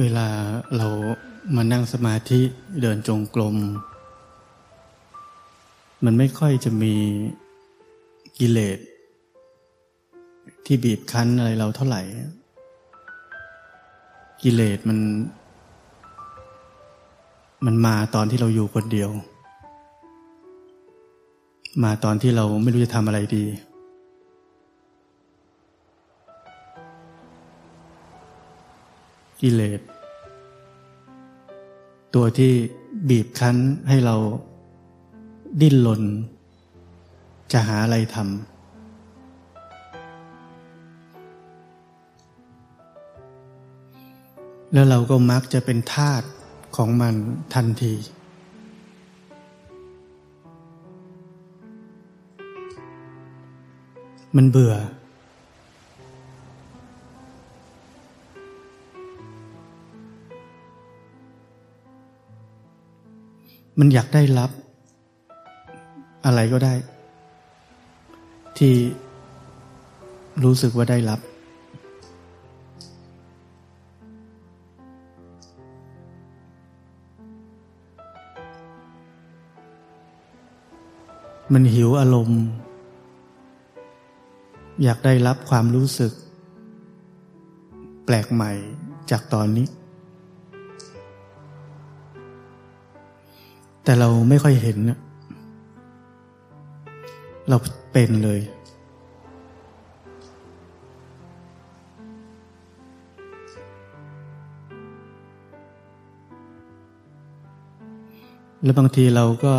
เวลาเรามานั่งสมาธิเดินจงกรมมันไม่ค่อยจะมีกิเลสที่บีบคั้นอะไรเราเท่าไหร่ กิเลสมัน มันมาตอนที่เราอยู่คนเดียว มาตอนที่เราไม่รู้จะทำอะไรดี กิเลส ตัวที่บีบคั้นให้เราดิ้นรนจะหาอะไรทำแล้วเราก็มักจะเป็นทาสของมันทันที มันเบื่อ มันอยากได้รับ อะไรก็ได้ ที่รู้สึกว่าได้รับ มันหิวอารมณ์ อยากได้รับความรู้สึก แปลกใหม่จากตอนนี้ แต่เราไม่ค่อยเห็น เราเป็นเลย แล้วบางทีเราก็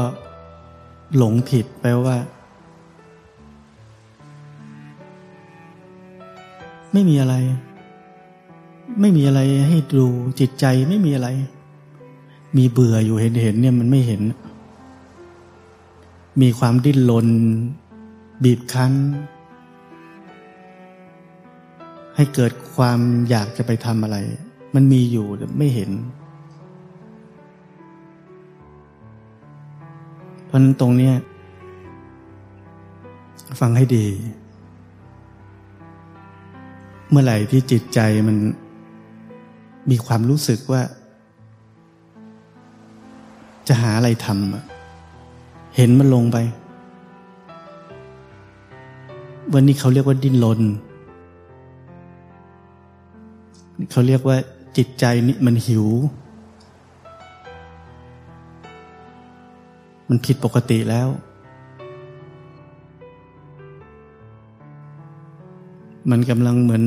หลงผิดไปว่า ไม่มีอะไร ไม่มีอะไรให้ดูจิตใจไม่มีอะไร มีเบื่ออยู่เห็นเห็นเนี่ยมันไม่เห็น มีความดิ้นรนบีบคั้น ให้เกิดความอยากจะไปทำอะไร มันมีอยู่แต่ไม่เห็น เพราะนั้นตรงนี้ฟังให้ดี เมื่อไหร่ที่จิตใจมันมีความรู้สึกว่า จะหาอะไรทำเห็นมันลงไป วันนี้เขาเรียกว่าดิ้นรนเขาเรียกว่าจิตใจนี่มันหิว มันผิดปกติแล้ว มันกำลังเหมือน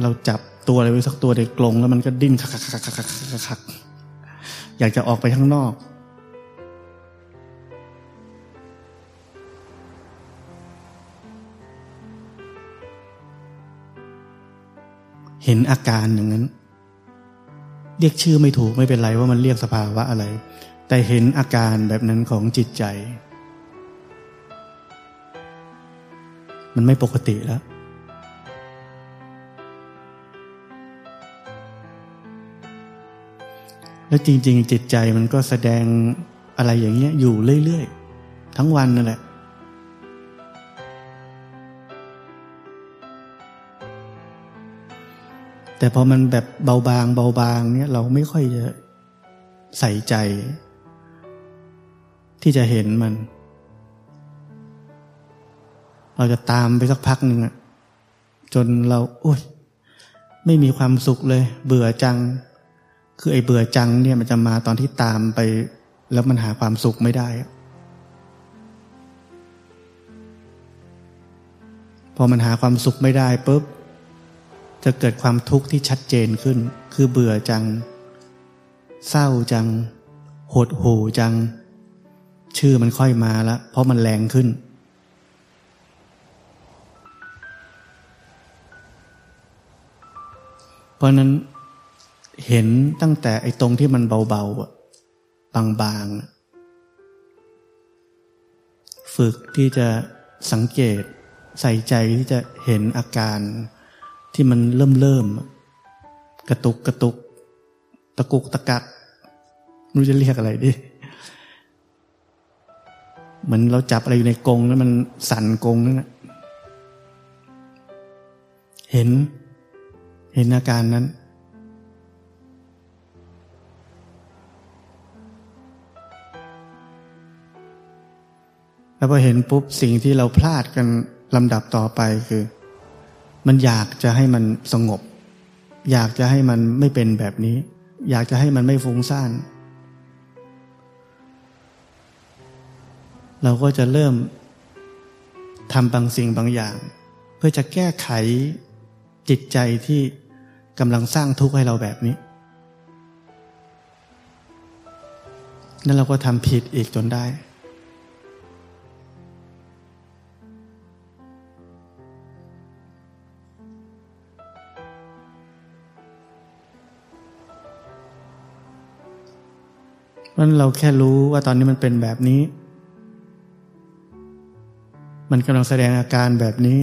เราจับ ตัวอะไรไว้สักตัวในกลงแล้วมันก็ดิ้นคักคักคักคักคักอยากจะออกไปข้างนอก เห็นอาการอย่างนั้น เรียกชื่อไม่ถูกไม่เป็นไรว่ามันเรียกสภาวะอะไร แต่เห็นอาการแบบนั้นของจิตใจ มันไม่ปกติแล้ว แล้วจริง ๆ จิตใจมันก็แสดงอะไรอย่างเงี้ยอยู่เรื่อยๆ ทั้งวันนั่นแหละแต่พอมันแบบเบาบางเบาบางเนี่ยเราไม่ค่อยจะใส่ใจ ที่จะเห็นมัน เราจะตามไปสักพักหนึ่งอะจนเราโอ้ยไม่มีความสุขเลย เบื่อจัง คือไอ้เบื่อจังเนี่ยมันจะมาตอนที่ตามไป แล้วมันหาความสุขไม่ได้ พอมันหาความสุขไม่ได้ปุ๊บจะเกิดความทุกข์ที่ชัดเจนขึ้น คือเบื่อจัง เศร้าจังหดหูจัง ชื่อมันค่อยมาล้วเพราะมันแรงขึ้น เพราะนั้น เห็นตั้งแต่ไอ้ตรงที่มันเบาๆบางๆ ฝึกที่จะสังเกตใส่ใจที่จะเห็นอาการที่มันเริ่มเริ่มกระตุกกระตุก ตะกุกตะกักไม่รู้จะเรียกอะไรดิเหมือนเราจับอะไรอยู่ในกรงแล้วมันสั่นกรงนั่นแหะเห็น เห็นอาการนั้น แล้วพอเห็นปุ๊บสิ่งที่เราพลาดกันลำดับต่อไปคือ มันอยากจะให้มันสงบ อยากจะให้มันไม่เป็นแบบนี้ อยากจะให้มันไม่ฟุ้งซ่าน เราก็จะเริ่มทำบางสิ่งบางอย่าง เพื่อจะแก้ไขจิตใจที่กำลังสร้างทุกข์ให้เราแบบนี้นั่นเราก็ทำผิดอีกจนได้ มันเราแค่รู้ว่าตอนนี้มันเป็นแบบนี้ มันกำลังแสดงอาการแบบนี้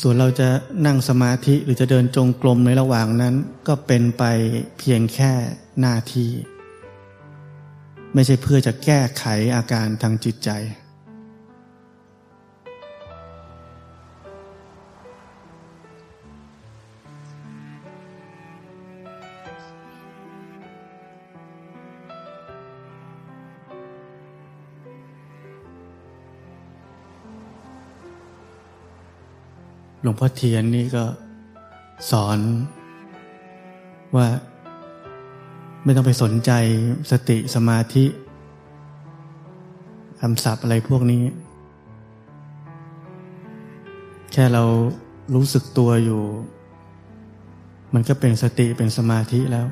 ส่วนเราจะนั่งสมาธิหรือจะเดินจงกรมในระหว่างนั้น ก็เป็นไปเพียงแค่หน้าที่ ไม่ใช่เพื่อจะแก้ไขอาการทางจิตใจ หลวงพ่อเทียนนี่ก็สอนว่าไม่ต้องไปสนใจสติสมาธิคำศัพท์อะไรพวกนี้ แค่เรารู้สึกตัวอยู่ มันก็เป็นสติเป็นสมาธิแล้ว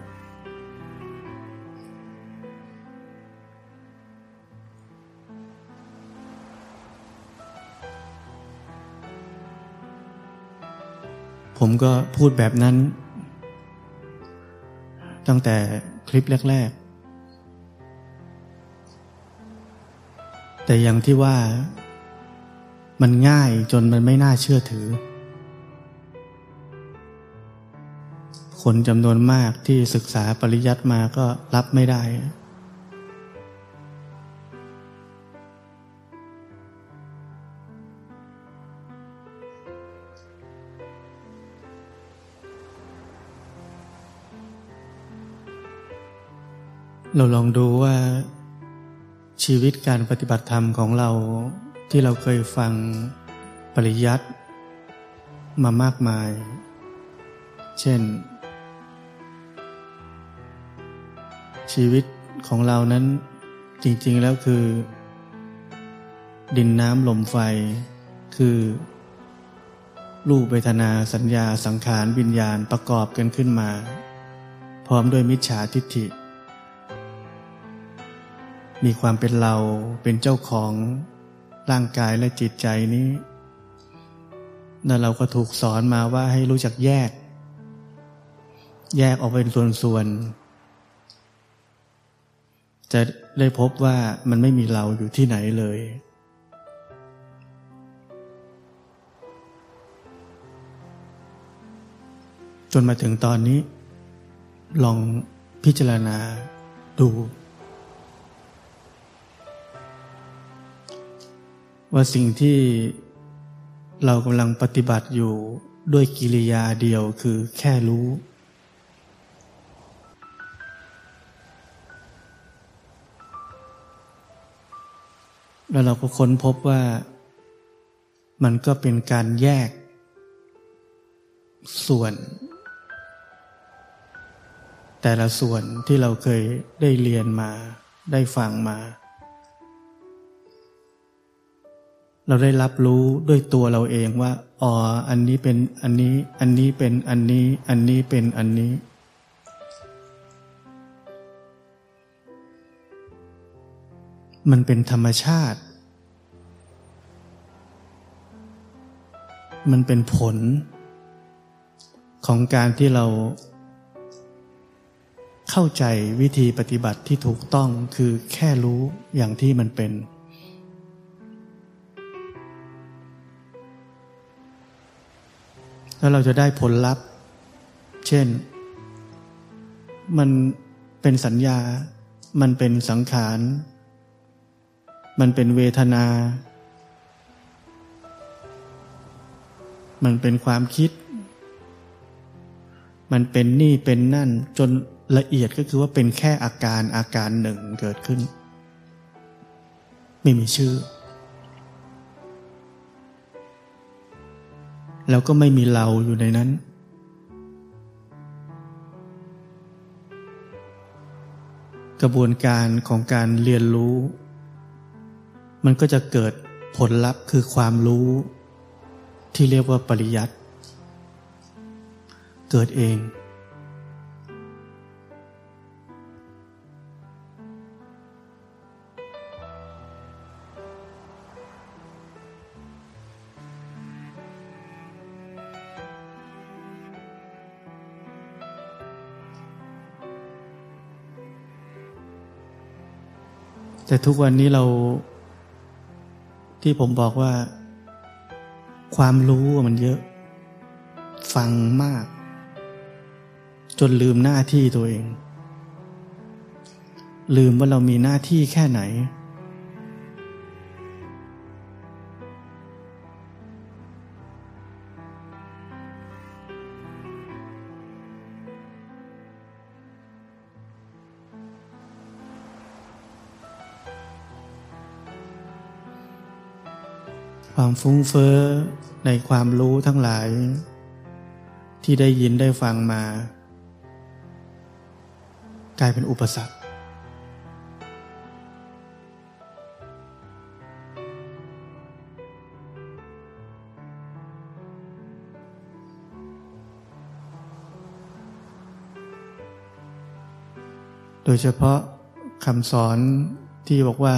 ผมก็พูดแบบนั้น ตั้งแต่คลิปแรก ๆ แต่อย่างที่ว่ามันง่ายจนมันไม่น่าเชื่อถือ คนจำนวนมากที่ศึกษาปริยัติมาก็รับไม่ได้ เราลองดูว่าชีวิตการปฏิบัติธรรมของเราที่เราเคยฟังปริยัติมามากมาย เช่น ชีวิตของเรานั้นจริงๆแล้วคือ ดินน้ำลมไฟ คือรูปเวทนาสัญญาสังขารวิญญาณประกอบกันขึ้นมา พร้อมด้วยมิจฉาทิฏฐิ มีความเป็นเราเป็นเจ้าของร่างกายและจิตใจนี้นั่นเราก็ถูกสอนมาว่าให้รู้จักแยก แยกออกเป็นส่วนๆ จะได้พบว่ามันไม่มีเราอยู่ที่ไหนเลย จนมาถึงตอนนี้ ลองพิจารณาดู ว่าสิ่งที่เรากำลังปฏิบัติอยู่ด้วยกิริยาเดียวคือแค่รู้ แล้วเราก็ค้นพบว่ามันก็เป็นการแยก ส่วน แต่ละส่วนที่เราเคยได้เรียนมาได้ฟังมา เราได้รับรู้ด้วยตัวเราเองว่าอ๋ออันนี้เป็นอันนี้ อันนี้เป็นอันนี้ อันนี้เป็นอันนี้ มันเป็นธรรมชาติ มันเป็นผล ของการที่เรา เข้าใจวิธีปฏิบัติที่ถูกต้องคือแค่รู้อย่างที่มันเป็น แล้วเราจะได้ผลลัพธ์ เช่น มันเป็นสัญญา มันเป็นสังขาร มันเป็นเวทนา มันเป็นความคิด มันเป็นนี่เป็นนั่น จนละเอียดก็คือว่าเป็นแค่อาการอาการหนึ่งเกิดขึ้น ไม่มีชื่อ แล้วก็ไม่มีเราอยู่ในนั้น กระบวนการของการเรียนรู้ มันก็จะเกิดผลลัพธ์คือความรู้ ที่เรียกว่าปริยัติเกิดเอง แต่ทุกวันนี้เราที่ผมบอกว่า ความรู้มันเยอะ ฟังมาก จนลืมหน้าที่ตัวเอง ลืมว่าเรามีหน้าที่แค่ไหน ความฟุ้งเฟ้อในความรู้ทั้งหลาย ที่ได้ยินได้ฟังมา กลายเป็นอุปสรรคโดยเฉพาะคำสอนที่บอกว่า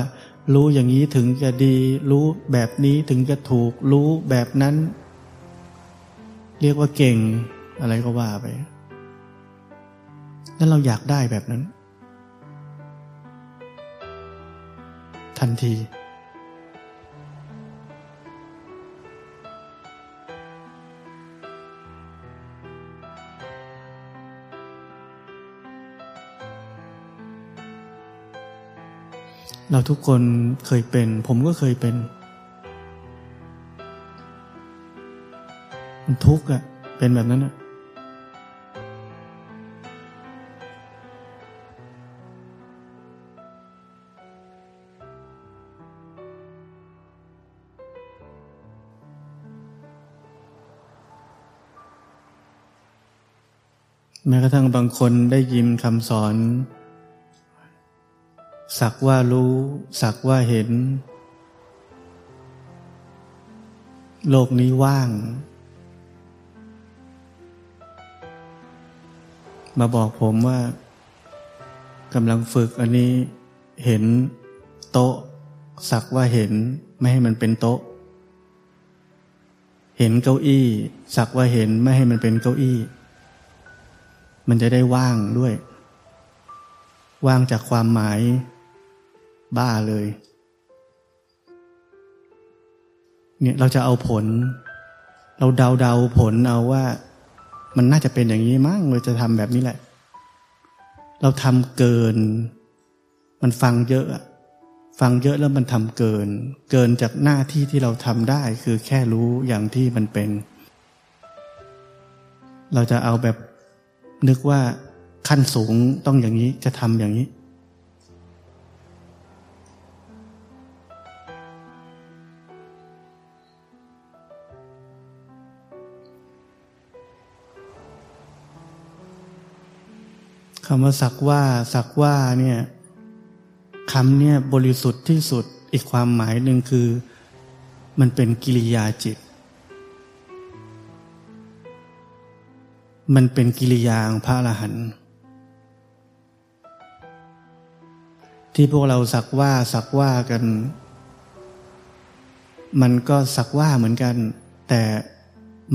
รู้อย่างนี้ถึงจะดี รู้แบบนี้ถึงจะถูก รู้แบบนั้น เรียกว่าเก่ง อะไรก็ว่าไป แล้วเราอยากได้แบบนั้น ทันที เราทุกคนเคยเป็น ผมก็เคยเป็น มันทุกข์อะเป็นแบบนั้นอะแม้กระทั่งบางคนได้ยินคำสอน สักว่ารู้ สักว่าเห็น โลกนี้ว่าง มาบอกผมว่ากำลังฝึกอันนี้เห็นโต๊ะ สักว่าเห็นไม่ให้มันเป็นโต๊ะ เห็นเก้าอี้ สักว่าเห็นไม่ให้มันเป็นเก้าอี้ มันจะได้ว่างด้วย ว่างจากความหมาย บ้าเลย เนี่ยเราจะเอาผล เราเดาเดาผลเอาว่า มันน่าจะเป็นอย่างนี้มั้งเราจะทำแบบนี้แหละ เราทำเกิน มันฟังเยอะอะฟังเยอะแล้วมันทำเกิน เกินจากหน้าที่ที่เราทำได้ คือแค่รู้อย่างที่มันเป็น เราจะเอาแบบนึกว่าขั้นสูงต้องอย่างนี้จะทำอย่างนี้ คำว่าสักว่าสักว่าเนี่ยคำเนี่ยบริสุทธิ์ที่สุดอีกความหมายหนึ่งคือ มันเป็นกิริยาจิต มันเป็นกิริยาของพระอรหันต์ที่พวกเราสักว่าสักว่ากัน มันก็สักว่าเหมือนกัน แต่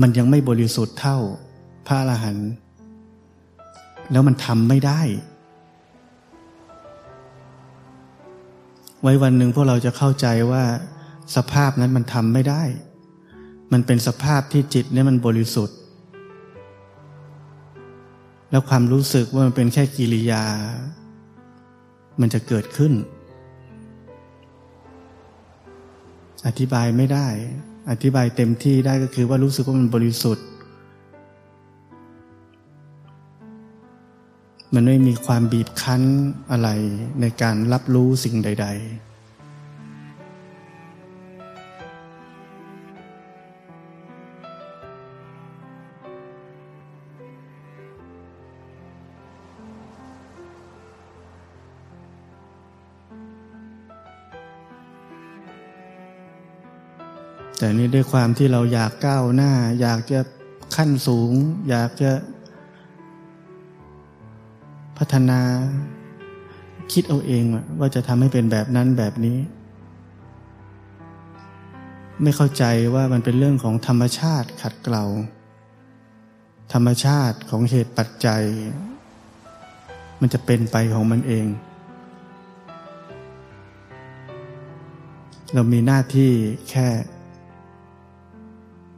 มันยังไม่บริสุทธิ์เท่าพระอรหันต์ แล้วมันทำไม่ได้ ไว้วันหนึ่งพวกเราจะเข้าใจว่า สภาพนั้นมันทำไม่ได้ มันเป็นสภาพที่จิตเนี่ยมันบริสุทธิ์ แล้วความรู้สึกว่ามันเป็นแค่กิริยา มันจะเกิดขึ้น อธิบายไม่ได้ อธิบายเต็มที่ได้ก็คือว่ารู้สึกว่ามันบริสุทธิ์ มันไม่มีความบีบคั้นอะไรในการรับรู้สิ่งใด ๆแต่นี่ด้วยความที่เราอยากก้าวหน้า อยากจะขั้นสูง อยากจะ พัฒนา คิดเอาเองว่าจะทำให้เป็นแบบนั้นแบบนี้ ไม่เข้าใจว่ามันเป็นเรื่องของธรรมชาติขัดเกลาธรรมชาติของเหตุปัจจัย มันจะเป็นไปของมันเอง เรามีหน้าที่แค่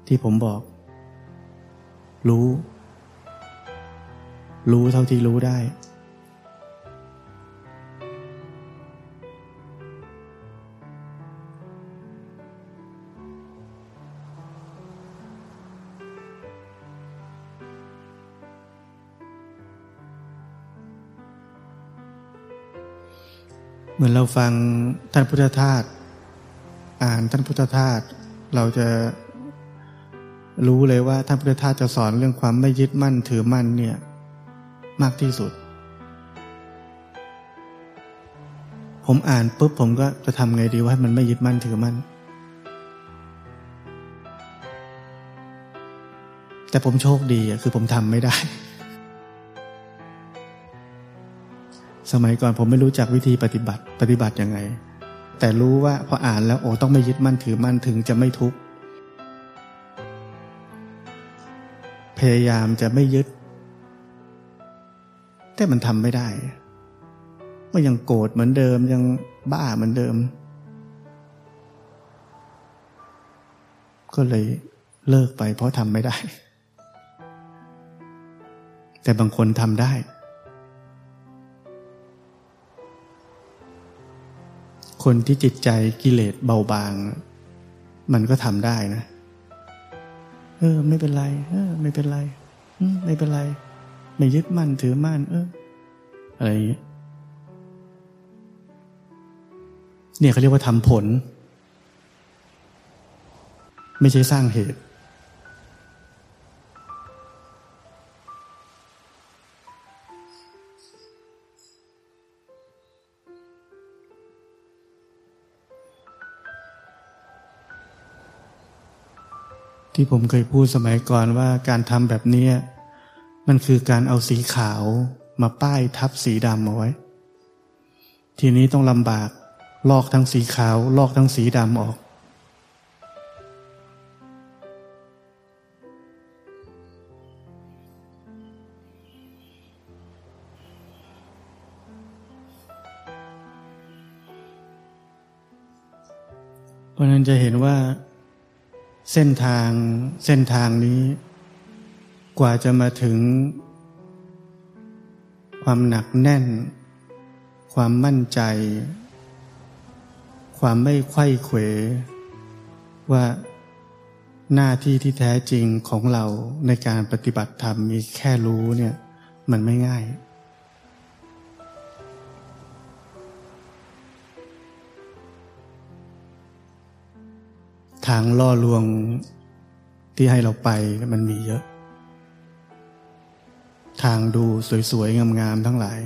ที่ผมบอก รู้ รู้เท่าที่รู้ได้ เหมือนเราฟังท่านพุทธทาสอ่านท่านพุทธทาสเราจะรู้เลยว่าท่านพุทธทาสจะสอนเรื่องความไม่ยึดมั่นถือมั่นเนี่ยมากที่สุด ผมอ่านปุ๊บผมก็จะทำไงดีว่ามันไม่ยึดมั่นถือมั่นแต่ผมโชคดีอะคือผมทำไม่ได้ สมัยก่อนผมไม่รู้จักวิธีปฏิบัติปฏิบัติยังไง แต่รู้ว่าพออ่านแล้วโอ้ต้องไม่ยึดมั่นถือมั่นถึงจะไม่ทุกข์พยายามจะไม่ยึด แต่มันทำไม่ได้มันยังโกรธเหมือนเดิมยังบ้าเหมือนเดิม ก็เลยเลิกไปเพราะทำไม่ได้ แต่บางคนทำได้ คนที่จิตใจกิเลสเบาบาง มันก็ทำได้นะ เออ ไม่เป็นไร เออ ไม่เป็นไรไม่เป็นไร ไม่ยึดมั่นถือมั่นเออ อะไรอย่างเงี้ยเนี่ยเขาเรียกว่าทำผล ไม่ใช่สร้างเหตุ ที่ผมเคยพูดสมัยก่อนว่าการทำแบบนี้มันคือการเอาสีขาวมาป้ายทับสีดำเอาไว้ ทีนี้ต้องลำบากลอกทั้งสีขาว ลอกทั้งสีดำออก เพราะนั้นจะเห็นว่า เส้นทางเส้นทางนี้ กว่าจะมาถึง ความหนักแน่น ความมั่นใจ ความไม่ไข้เขว ว่าหน้าที่ที่แท้จริงของเราในการปฏิบัติธรรมมีแค่รู้เนี่ย มันไม่ง่าย ทางล่อลวงที่ให้เราไปมันมีเยอะ ทางดูสวยๆ งามๆ ทั้งหลาย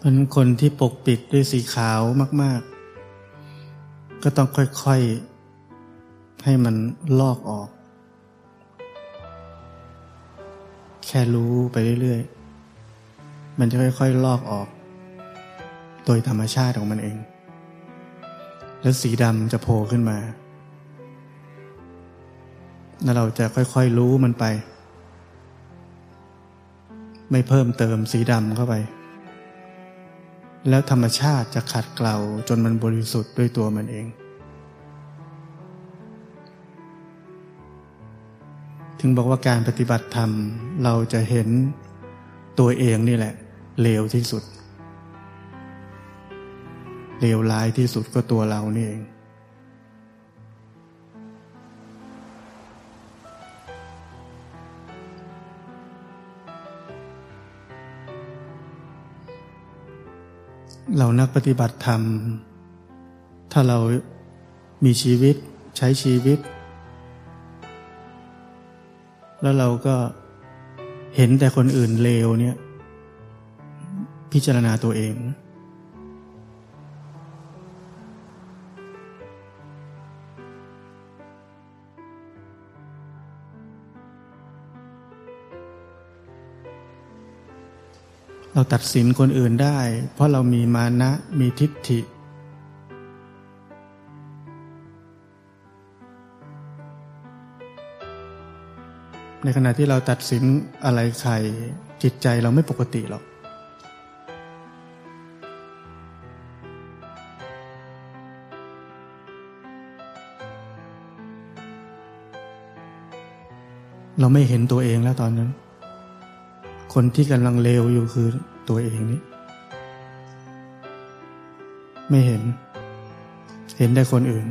เป็นคนที่ปกปิดด้วยสีขาวมาก ๆ ก็ต้องค่อยๆ ให้มันลอกออก แค่รู้ไปเรื่อยๆ มันจะค่อยๆ ลอกออก โดยธรรมชาติของมันเอง แล้วสีดำจะโผล่ขึ้นมาแล้วเราจะค่อยๆ รู้มันไป ไม่เพิ่มเติมสีดำเข้าไป แล้วธรรมชาติจะขัดเกลาจนมันบริสุทธิ์ด้วยตัวมันเอง ถึงบอกว่าการปฏิบัติธรรมเราจะเห็นตัวเองนี่แหละเลวที่สุดเลวร้ายที่สุดก็ตัวเรานี่เอง เรานักปฏิบัติธรรม ถ้าเรามีชีวิตใช้ชีวิต แล้วเราก็เห็นแต่คนอื่นเลวเนี่ย พิจารณาตัวเอง เราตัดสินคนอื่นได้ เพราะเรามีมานะมีทิฏฐิ ในขณะที่เราตัดสินอะไรใครจิตใจเราไม่ปกติหรอกเราไม่เห็นตัวเองแล้วตอนนั้น คนที่กำลังเลวอยู่คือตัวเองนี้ไม่เห็น เห็นได้คนอื่น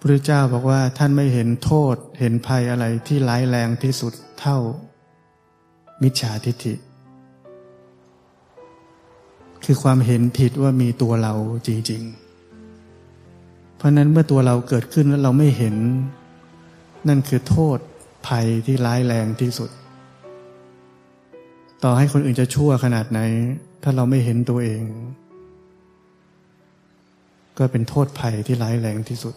พระเจ้าบอกว่าท่านไม่เห็นโทษเห็นภัยอะไรที่ร้ายแรงที่สุดเท่ามิจฉาทิฏฐิ คือความเห็นผิดว่ามีตัวเราจริง ๆ เพราะนั้นเมื่อตัวเราเกิดขึ้นแล้วเราไม่เห็น นั่นคือโทษภัยที่ร้ายแรงที่สุด ต่อให้คนอื่นจะชั่วขนาดไหน ถ้าเราไม่เห็นตัวเอง ก็เป็นโทษภัยที่ร้ายแรงที่สุด